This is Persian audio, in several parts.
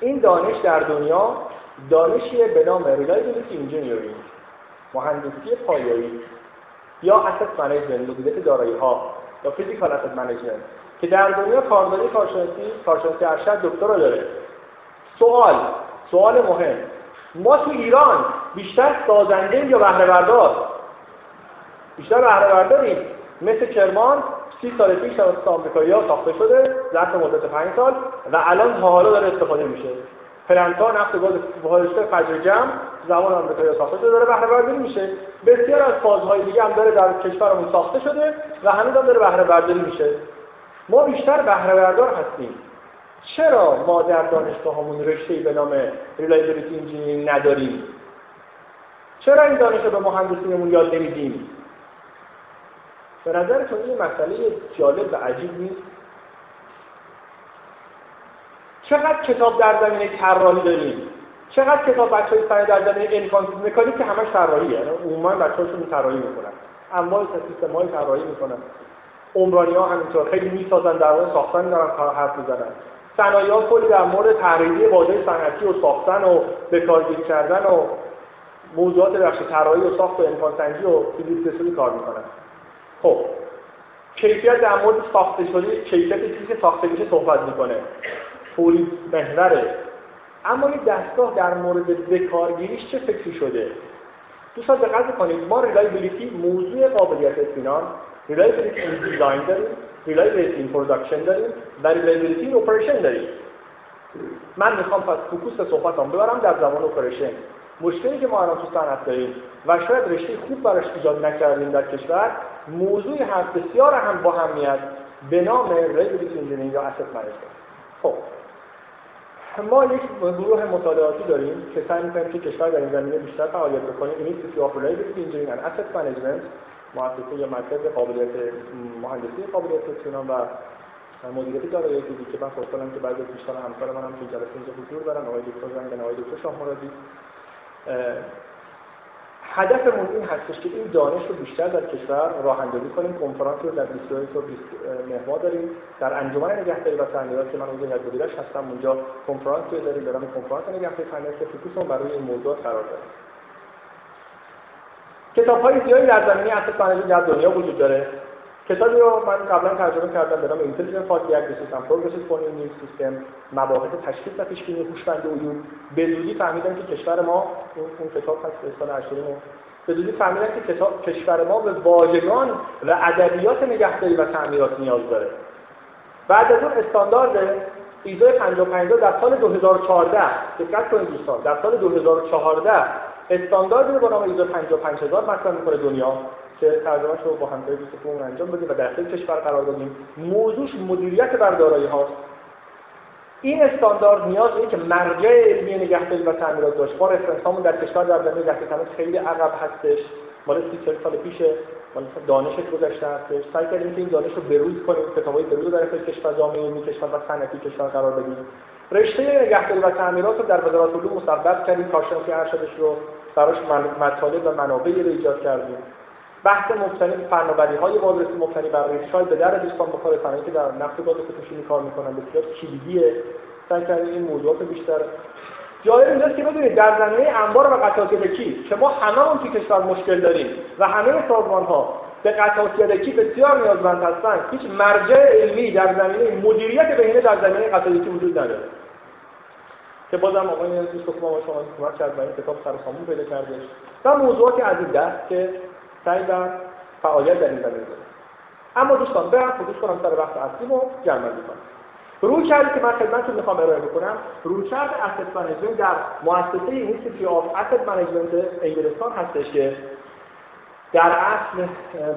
این دانش در دنیا دانشی به نام reliability engineering مهندسی پایایی یا asset management مدیریت دارایی ها یا physical asset management که در دنیا کاردانی کارشناسی کارشناسی ارشد دکترا داره. سوال سوال مهم. ما تو ایران بیشتر سازنده یا بهره بیشتر بهره مثل کرمان سی سال پیش توسط آمریکایی‌ها ساخته شده ظرف مدت 5 سال و الان حالا داره استفاده میشه. plant ا نفت گاز بخارشته فجر جمع زمان آمریکایی ساخته شده داره بهره برداری میشه. بسیار از فازهای دیگه هم داره در کشورمون ساخته شده و هنوز هم داره بهره برداری میشه. ما بیشتر بهره بردار هستیم. چرا ما در دانشگاهمون رشته‌ای به نام reliability engineering نداریم؟ چرا این دانش رو به مهندسینمون یاد نمیدیم؟ به نظرتون این مسئله جالب و عجیب نیست؟ چقدر کتاب در زمینه طراحی داریم؟ چقدر کتاب بچه های در زمینه انفانسی مکانیک که همش طراحیه. یعنی عموما بچه‌هاشون طراحی می‌کنن. انواع سیستم های طراحی می‌کنن. عمرانی ها همینطور. خیلی می‌سازن در مورد ساختن دارن حرف می‌زنن. صنایع ها کلی در مورد تحریری واژه صنعتی و ساختن و بکارگیری کردن و موضوعات بخش طراحی و ساخت و امکان سنجی و فیزیک کار می‌کنن. خب کیفیت در مورد ساخته شده کیفیت چیزی که ساخته میشه صحبت می‌کنه. تولید محوره. اما این دستگاه در مورد بکارگیریش چه فکری شده؟ دوستان دقت کنید ما reliability موضوع قابلیت اطمینان reliability in design داریم reliability in production داریم و reliability operation داریم. من می‌خوام پس focus صحبتام ببرم در زمان operation مشکلی که ما الان تو صنعت داریم و شاید رشته خوب براش ایجاد نکردیم در کشور موضوعی هست بسیار هم با اهمیت به نام reliability engineering یا asset management خب ما یک گروه مطالعاتی داریم که سعی می‌کنیم که کشور در این زمینه بیشتر فعالیت بکنه Institute of Reliability Engineering and Asset Management مؤسسه یا مرکز قابلیت مهندسی قابلیت اطمینان و مدیریت دارایی که من خوشحالم که بعضی از دوستان همکار منم که جلسه اینجا حضور دارن. آقای دکتر زنگن آقای دکتر شاه مرادی هدفمون این هستش که این دانش رو بیشتر در کشور راه اندازی کنیم. کنفرانس رو در 22 تا 20 مهمان داریم. در انجمن نگهداری و تعمیرات که من عضو هیئت مدیرش هستم اونجا کنفرانس داریم. برام کنفرانس نگهداری تعمیرات که فوکوسمون برای این موضوع قرار داریم کتاب های زیادی در زمینه اسست در دنیا وجود داره. کتابی رو من قبلا ترجمه کردم به نام Fault Diagnosis and Progressive Forming New System مباحث تشخیص و پیشبینی هوشمند عیون به زودی فهمیدم که کشور ما اون کتاب هست سال 80 به زودی فهمیدم که کتاب کشور ما به واژگان و ادبیات نگهداری و تعمیرات نیاز داره. بعد از اون استاندارد ایزو 550 در سال 2014 دقت کنید دوستان در سال 2014 استانداردی رو با نام ایزو 55000 مطرح می‌کنه دنیا. که ترجمهش رو با همکاری دوست انجام بدیم و در کشور قرار دادیم. موضوعش مدیریت بر دارایی هاست. این استاندارد نیاز اینه که مرجع علمی نگهداری و تعمیرات داشت ما رفرنس در کشور در زمینه نگهداری. خیلی عقب هستش. مال 30 سال پیشه. مال دانش گذشته هستش. سعی کردیم که این دانش رو بروز کنیم. کتابای بروز رو در اختیار کشور جامعه علمی کشور و صنعتی کشور قرار بدیم. رشته نگهداری و تعمیرات رو در وزارت علوم مثبت کردیم. کارشناسی ارشدش رو براش مطالب و منابعی رو ایجاد کردیم. بحث مبتنی فناوری های بازرسی مبتنی بر شاید به در دوستان بخوره فنایی که در نفت گاز پتروشیمی کار می‌کنن. بسیار کلیدیه. سعی کردیم این موضوعات بیشتر جالب اینجاست که بدونید در زمینه انبار و قطعات یدکی که ما هممون توی کشور مشکل داریم و همه سازمان ها به قطعات یدکی بسیار نیازمند هستند هیچ مرجع علمی در زمینه مدیریت بهینه در زمینه قطعات یدکی وجود نداره. که بازم آقای دوست ما شما کمک کرد و این کتاب سر پیدا کردش. و موضوعاتی از این دست که سعی در فعالیت در این زمینه اما دوستان برم focus کنم سر بحث اصلی رو جمع کنم. رویکردی که من خدمتتون می‌خوام ارائه بکنم رویکرد asset management در مؤسسه Institute of Asset Management انگلستان هستش که در اصل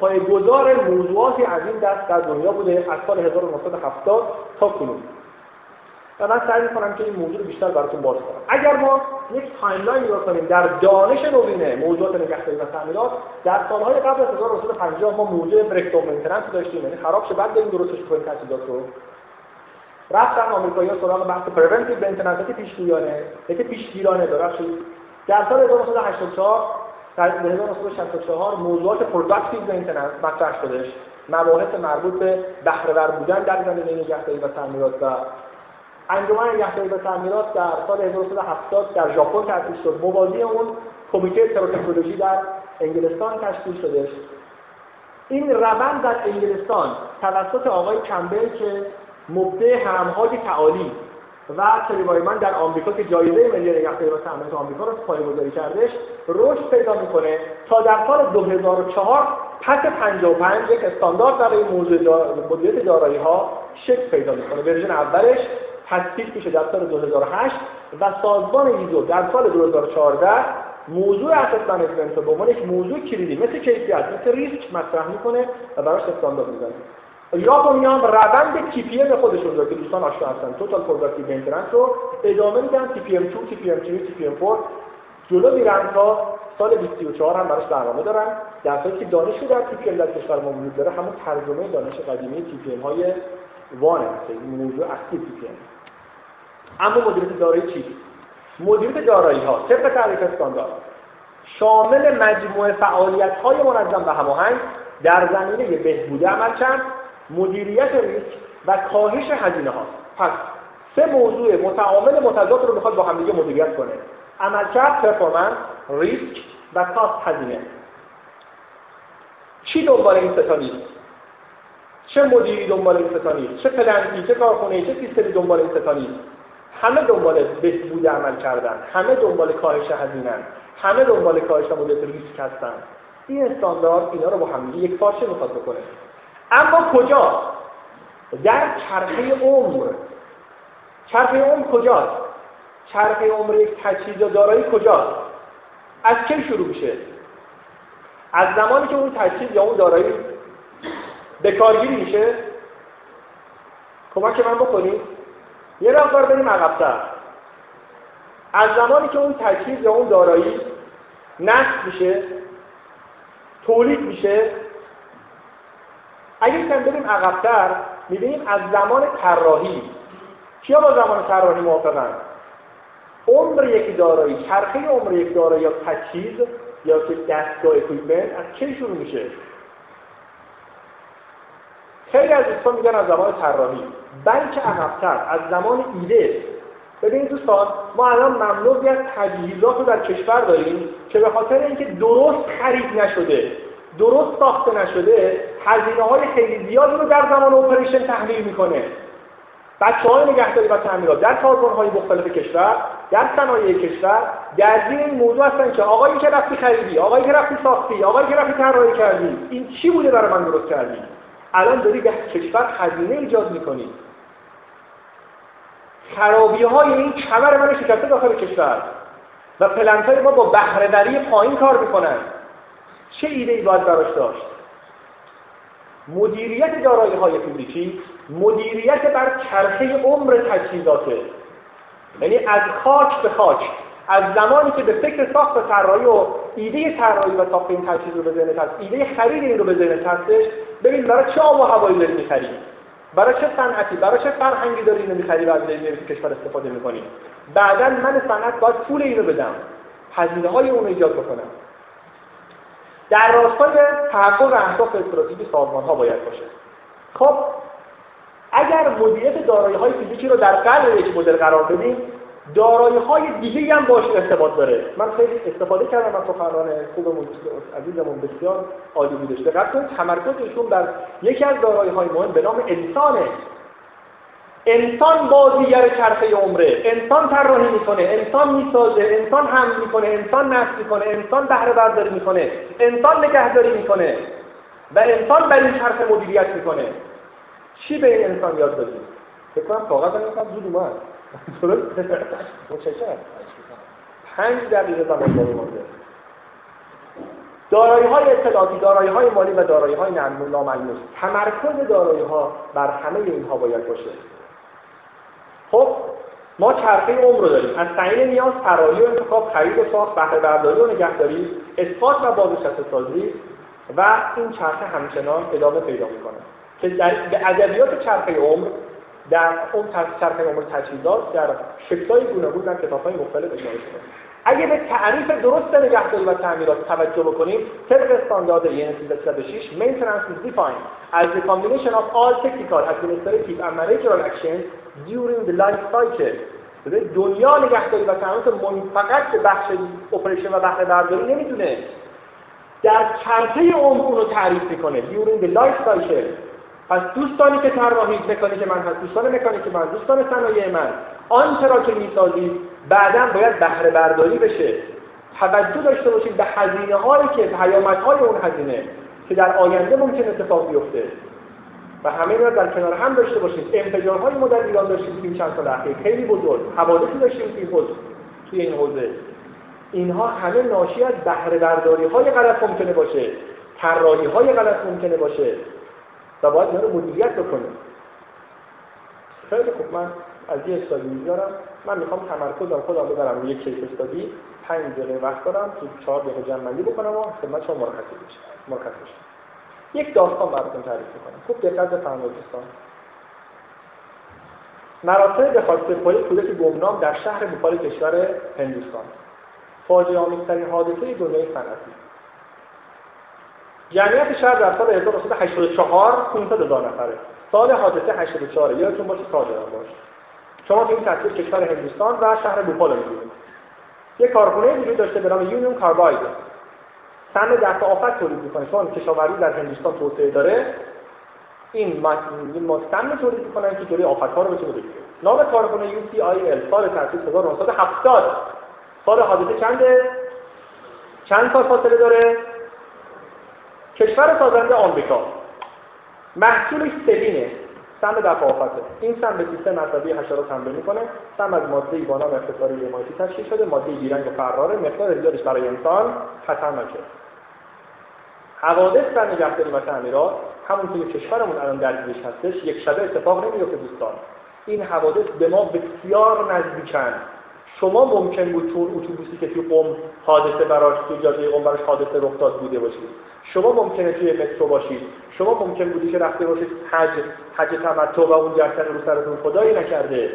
پایه‌گذار موضوعاتی از این دست در دنیا بوده از سال 1970 تا کنون و من سعی می‌کنم که این موضوع رو بیشتر براتون باز کنم. اگر ما یک timeline نگاه کنیم در دانش نوینه موضوعات نگهداری و تعمیرات در سالهای قبل از 1950 ما موضوع breakdown maintenance داشتیم یعنی خراب شه بعد بریم درستش کنیم تجهیزات رو. رفتن آمریکایی‌ها سراغ بحث preventive maintenance که پیشگیرانه که پیشگیرانه ببخشید در سال 1984 در 1964 موضوعات productive maintenance مطرح شدش. مباحث مربوط به بهره ور بودن در زمینه نگهداری و تعمیرات و انجمن نگهداری و تعمیرات در سال 1970 در ژاپن تأسیس شد. موازی اون کمیته تروتکنولوژی در انگلستان تشکیل شده این روند در انگلستان توسط آقای کمبل که مبدع همهای تعالی و من در آمریکا که جایزه ملی نگهداری و تعمیرات آمریکا رو پایه‌گذاری کردش رشد پیدا می‌کنه تا در سال 2004 پس 55 یک استاندارد برای موضوع مدیریت دارایی ها شکل پیدا می‌کنه. version اولش تصدیق میشه در سال 2008 و سازمان ایزو در سال 2014 موضوع asset management به عنوان یک موضوع کلیدی مثل کیفیت مثل ریسک مطرح می‌کنه و براش استاندارد می‌ذاره ژاپنی هم روند TPM خودشون رو که دوستان آشنا هستن total productive maintenance رو ادامه میدن TPM 2 TPM 3 TPM 4 جلو میرن تا سال 2034 هم براش برنامه دارن. در صورتی که دانشی در TPM در کشور ما وجود داره همون ترجمه دانش قدیمی TPM های one هست این موضوع اصلی TPM اما مدیریت دارایی چی؟ مدیریت دارایی ها طبق تعریف استاندارد. شامل مجموعه فعالیت های منظم و هماهنگ در زمینه بهبود عملکرد مدیریت ریسک و کاهش هزینه ها پس سه موضوع متعامل متضاد رو می‌خواد با همدیگه مدیریت کنه. عملکرد پرفورمنس ریسک و کاست هزینه. چی دنبال این ستا نیست؟ چه مدیری دنبال این ستا نیست؟ چه پلنتی چه کارخونه چه سیستمی دنبال این ستا نیست؟ همه دنبال بهبود عمل کردن همه دنبال کاهش هزینه همه دنبال کاهش مدیریت ریسک هستن. این استاندارد اینا رو با هم یک پارچه می‌خواد بکنه. اما کجا؟ در چرخه عمر. چرخه عمر کجاست؟ چرخه عمر یک تجهیز دارایی کجاست؟ از کی شروع میشه؟ از زمانی که اون تجهیز یا اون دارایی به کارگیری میشه؟ کمک من بکنید. یه مقدار بریم عقبتر. از زمانی که اون تجهیز یا اون دارایی نصب میشه تولید میشه اگر کم بریم عقبتر می‌بینیم از زمان طراحی. کیا با زمان طراحی موافقن؟ عمر یک دارایی چرخه عمر یک دارایی یا تجهیز یا که دستگاه اکویپمنت از کی شروع میشه؟ خیلی از دوستان میگن از زمان طراحی. بلکه عقبتر از زمان ایده. ببینید دوستان ما الان مملوی از تجهیزات رو در کشور داریم که به خاطر اینکه درست خرید نشده درست ساخته نشده هزینه های خیلی زیادی رو در زمان اپریشن تحمیل می‌کنه. بچه های نگهداری و تعمیرات در سازمان های مختلف کشور در صنایع کشور درگیر این موضوع هستن که آقایی که رفتی خریدی آقایی که رفتی ساختی آقایی که رفتی طراحی کردی این چی بوده برای من درست کردی؟ الان داری به کشور هزینه ایجاد می‌کنی. خرابی های این کمر من شکسته داخل کشور. و پلنت ما با بهرهوری پایین کار می‌کنن. چه ایده ای باید براش داشت؟ مدیریت دارایی های مدیریت بر چرخه عمر تجهیزاته. یعنی از خاک به خاک از زمانی که به فکر ساخت طراحی و ایده طراحی و ساخت این تجهیز رو به ذهنت هست. ایده خرید این رو به ذهنت هستش. ببین برای چه آب و هوایی داری می‌خری؟ برای چه صنعتی؟ برای چه فرهنگی داری اینو می‌خری و از کشور استفاده می‌کنی؟ بعدا من صنعت باید پول اینو بدم. هزینه های اون ایجاد بکنم. در راستای تحقق اهداف استراتژی سازمان ها باید باشه. خب اگر مدیریت دارایی های فیزیکی رو در قلب یک مدل قرار بدیم دارایی های دیگه هم باش ارتباط داره. من خیلی استفاده کردم از سخنران خوب عزیزمون بسیار عالی بودش. دقت کنید تمرکزشون بر یکی از دارایی های مهم به نام انسانه. انسان بازیگر چرخه عمره. انسان طراحی می‌کنه انسان می‌سازه انسان حمل می‌کنه انسان نصب می‌کنه انسان بهره برداری می‌کنه انسان نگهداری می‌کنه و انسان بر این چرخه مدیریت می‌کنه. چی به این انسان یاد دادیم؟ فکر کنم کاغذ هم زود اومد. پنج دقیقه زمان باقی مانده دارایی های اطلاعاتی، دارایی های مالی و دارایی های ناملموس تمرکز دارایی ها بر همه اینها باید باشه. خب ما چرخه عمر رو داریم. از تعیین نیاز طراحی و انتخاب خرید و ساخت بهره برداری و نگهداری اثبات و بازنشسته سازی و این چرخه همچنان ادامه پیدا می‌کنه. که در به ادبیات چرخه عمر در اون چرخه امور تجهیزات در شکل‌های گوناگون در کتاب‌های مختلف اشاره شده اگه به تعریف درست نگهداری و تعمیرات توجه بکنیم طبق استاندارد EN 306 maintenance is defined as the combination of all technical, administrative and managerial actions during the life cycle. دنیا نگهداری و تعمیرات فقط به بخش اپریشن و بهره برداری نمی‌دونه. در چرخه عمر اون رو تعریف می‌کنه during the life cycle. پس دوستانی که طراحی مکانیک من هست دوستان مکانیک من دوستان صنایع من آنچه را که می‌سازید بعدا باید بهره برداری بشه. توجه داشته باشید به هزینه هایی که پیامت های اون هزینه که در آینده ممکن اتفاق بیفته. و همه اینا در کنار هم داشته باشید. انفجارهای ما در ایران داشتیم این چند سال اخیر. خیلی بزرگ. حوادثی داشتیم توی حوزه توی این حوزه. اینها همه ناشی از بهره برداری های غلط ممکنه باشه. طراحی های غلط ممکنه باشه. و باید اینا رو مدیریت بکنیم. خیلی خوب من از یه استادی می‌ذارم من می‌خوام تمرکزم خودم ببرم روی کیس استادی. پنج دقیقه وقت دارم تو چهار دقیقه جمع بکنم و خدمت شما مرخصی بشم مرخص بشم یک داستان براتون تعریف می‌کنم. خوب دقت بفرمایید دوستان. مراتب به خاطر پای کودک گمنام در شهر بوپال کشور هندوستان. فاجعه آمیزترین حادثه دنیای صنعتی. جمعیت شهر در سال 1984 500 هزار نفره. سال حادثه 84 یادتون باشه سال باشه. شما تو این تصویر کشور هندوستان و شهر بوپال می‌بینید. یک کارخونه وجود داشته به نام یونیون کارباید. سم دفع آفت تولید می‌کنه. چون کشاورزی در هندوستان توسعه داره. این سم تولید می‌کنن که جلوی آفت رو بتونه بگیره. نام کارخونه UCIL سال تأسیس 1970 سال حادثه چنده؟ چند سال فاصله داره؟ کشور سازنده آمریکا. محصولش سلینه سم دفع آفته این سم به سیستم عصبی حشرات حمله می‌کنه. سم از ماده با نام اختصاری تشکیل شده. ماده بیرنگ و فراره. مقدار زیادش برای انسان خطرناکه حوادث در نگهداری و تعمیرات همون که کشورمون الان درگیرش هستش یک شبه اتفاق نمیفته دوستان. این حوادث به ما بسیار نزدیکن. شما ممکن بود تو اتوبوسی که توی قم حادثه براش تو جاده قم براش حادثه رخ داد بوده باشید. شما ممکنه توی مترو باشید. شما ممکن بودی که رفته باشید حج حج تمتع و اون جرتن رو سرتون خدایی نکرده.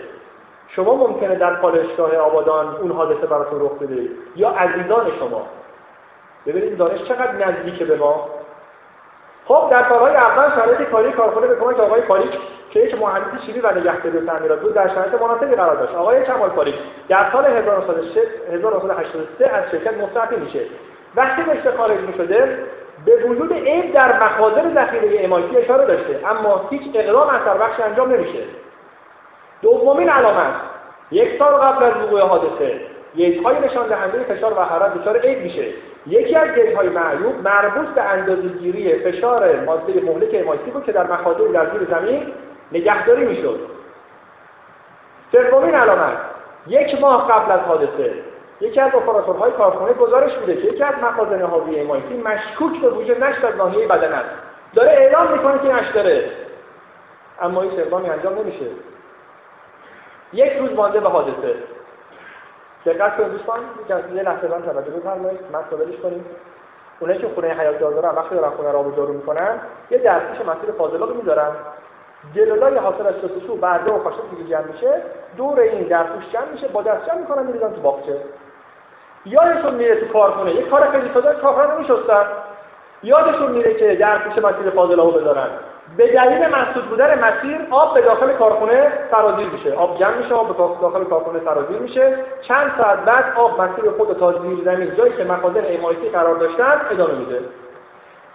شما ممکنه در پالشگاه آبادان اون حادثه براتون رخ بده. یا عزیزان شما. ببینید دانش چقدر نزدیکه به ما. خب در سالهای اول شرایط کاری کارخانه به کمک آقای پاریک که یک مهندس شیمی و نگهداری تعمیرات بود در شرایط مناسبی قرار داشت. آقای کمال پاریک در سال 1983 از شرکت مستعفی میشه. وقتی داشته خارج می‌شده به وجود عیب در مخازن ذخیره امایتی اشاره داشته اما هیچ اقدام اثر بخش انجام نمیشه. دومین علامت یک سال قبل از وقوع حادثه های نشان دهنده فشار و حرارت دچار عیب میشه. یکی از های معیوب مربوط به اندازه‌گیری فشار ماده مهلک امایتی بود که در مخازن در زیر زمین نگهداری می‌شد. سومین علامت یک ماه قبل از حادثه یکی از اپراتورهای کارخانه گزارش میده که یکی از مخازن حاوی امایتی مشکوک به وجود نشت از ناحیه بدن است. داره اعلام می‌کنه که نشت داره. اما هیچ اقدامی انجام نمیشه. یک روز مانده به حادثه. دقت کنید دوستان یه لحظه من توجه بفرمایید. مسائلش کنیم. اونایی که خونه حیات دارن وقتی دارن خونه را آب می‌کنن یه دستکش مسیر فاضلاب می‌ذارن. جلولای حاصل از شستشو برده و خاشاک دیگه جمع میشه دور این درپوش جمع میشه با دست جمع می‌کنن میریزن تو باغچه. یادشون میره تو کارخونه یه کار خیلی ساده کارخونه نمیشستن. یادشون میره که درپوش مسیر فاضلابو بذارن. به دلیل مسدود بودن مسیر آب به داخل کارخونه سرازیر میشه. آب جمع میشه آب به داخل کارخونه سرازیر میشه. چند ساعت بعد آب مسیر خود تا زیر زمین جایی که مخازن امایتی قرار داشتن ادامه میده.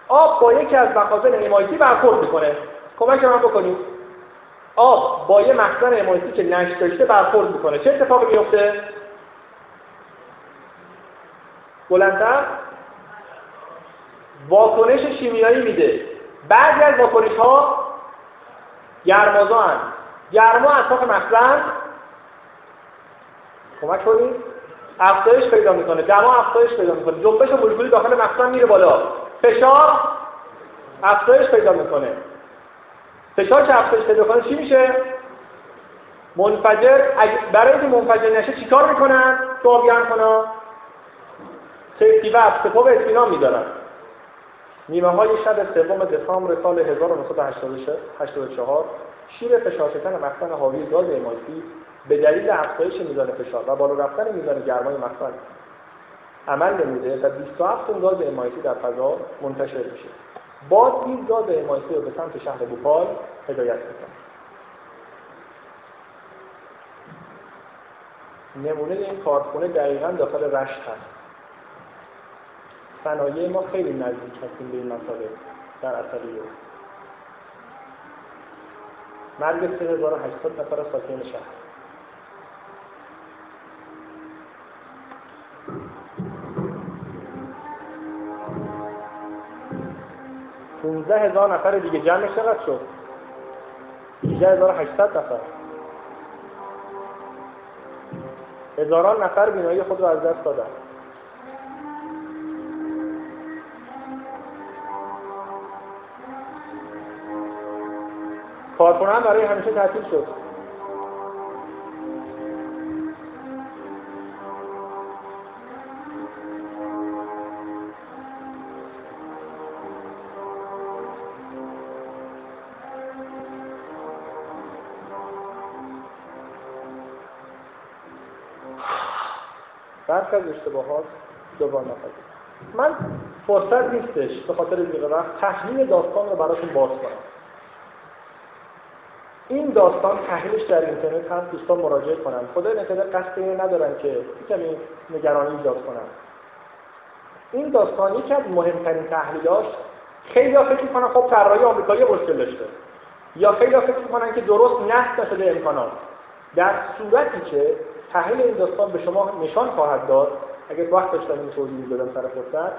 آب با یکی از مخازن امایتی برخورد می‌کنه. کمک من بکنید آب با یه مخزن امایتی که نشت داشته برخورد می‌کنه. چه اتفاقی میفته بلندتر؟ واکنش شیمیایی میده. بعضی از واکنش ها گرمازا هست گرما اطراف مخزن. کمک کنید افزایش پیدا می‌کنه. دما افزایش پیدا می‌کنه. جنبش مولکولی داخل مخزن میره بالا. فشار افزایش پیدا می‌کنه. فشار که افزایش پیدا کنه؟ چی میشه؟ منفجر برای اینکه منفجر نشه چیکار می‌کنن؟ تو آب گرم کنن. سیفتی و سپاب اطمینان میدارن. نیمه های شب سوم دسامبر سال 1984 شیر فشارشکن مخزن حاوی گاز امایسی به دلیل افزایش میزان فشار و بالا رفتن میزان گرمای مخزن عمل نموده و 27 تن گاز امایسی در فضا منتشر میشه. باز این گاز امایسی رو به سمت شهر بوپال هدایت می‌کنه نمونه این کارخونه دقیقا داخل رشت هست. صنایع ما خیلی نزدیک هستیم به این مسئله در اصلیه مرگ 3800 نفر ساکن شهر. 15 هزار نفر دیگه جمعش چقدر شد؟ 18800 نفر. هزاران نفر بینایی خود رو از دست دادن. هم برای همیشه تعطیل شد. برخی از اشتباهات دوبار نپذیر من فرصت نیستش به خاطر دیگه وقت تحلیل داستان رو براتون باز کنم. این داستان تحلیلش در اینترنت هست دوستان مراجعه کنن. خدا نکنه قصد ندارن که کمی نگرانی ایجاد کنن. این داستان یکی از مهمترین تحلیلاش خیلی ها فکر می‌کنن خب طراحی آمریکایی مشکل داشته. یا خیلی ها فکر می‌کنن که درست نصب نشده امکانات. در صورتی که تحلیل این داستان به شما نشان خواهد داد اگر وقت داشتم این توضیح بدم سر فرصت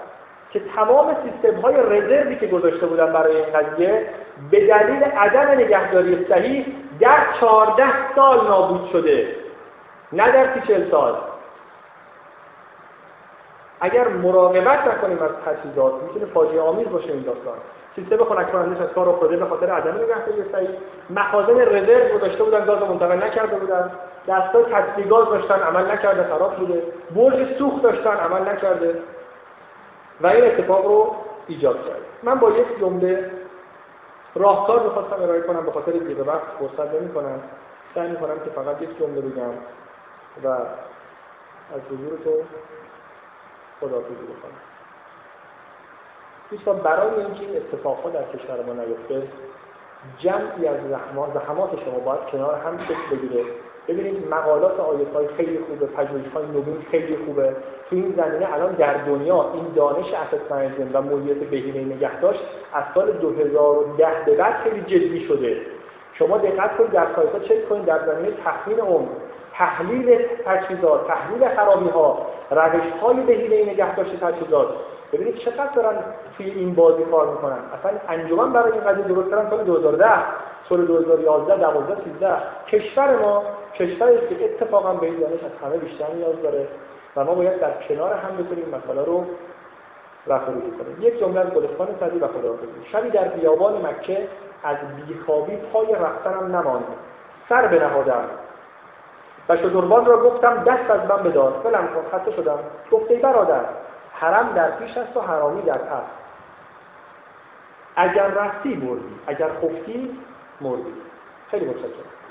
که تمام سیستم های رزروی که گذاشته بودن برای این قضیه به دلیل عدم نگهداری صحیح در 14 سال نابود شده نه در 40 سال. اگر مراقبت نکنیم از تجهیزات می‌تونه فاجعه آمیز باشه این داستان. سیستم خنک کنندش از کار افتاده به خاطر عدم نگهداری صحیح مخازن رزرو گذاشته بودن گاز منتقل نکرده بودن. دستگاه تطبیق گاز داشتن عمل نکرده خراب شده. برج سوخت داشتن عمل نکرده. و این اتفاق رو ایجاد کرد. من با یک جمله راهکار می‌خواستم ارائه کنم به خاطر دیگه وقت فرصت نمی کنم سعی می کنم که فقط یک جمله بگم و از حضور تو خداحافظی بکنم. دوستان برای اینکه این اتفاقها در کشور ما نیفته جمعی از زحمات زحمات شما باید کنار هم شکل بگیره. ببینید مقالات آیت های خیلی خوبه پژوهش های نوین خیلی خوبه. تو این زمینه الان در دنیا این دانش اسست و مدیریت بهینه نگهداشت از سال 2010 به بعد خیلی جدی شده. شما دقت کنید در سایت ها چک کنید در زمینه تخمین عمر تحلیل تجهیزات تحلیل خرابی ها روش های بهینه نگهداشت تجهیزات. ببینید چقدر دارن توی این بازی کار می‌کنن. اصلا انجمن برای این قضیه درست کردن سال 2010 سال 2011 12 13 کشور ما کشوری که اتفاقا به این دانش از همه بیشتر نیاز داره و ما باید در کنار هم بتونیم مسئله رو رفع کنیم یک جمله از گلستان سعدی و خداحافظی شبی در بیابان مکه از بیخوابی پای رفتنم نماند. سر بنهادم. و شتربان را گفتم دست از من بدار. فلم کن خطه شدم. گفته برادر حرم در پیش است و حرامی در پس. اگر رفتی مردی اگر خفتی مردی. خیلی متشکرم.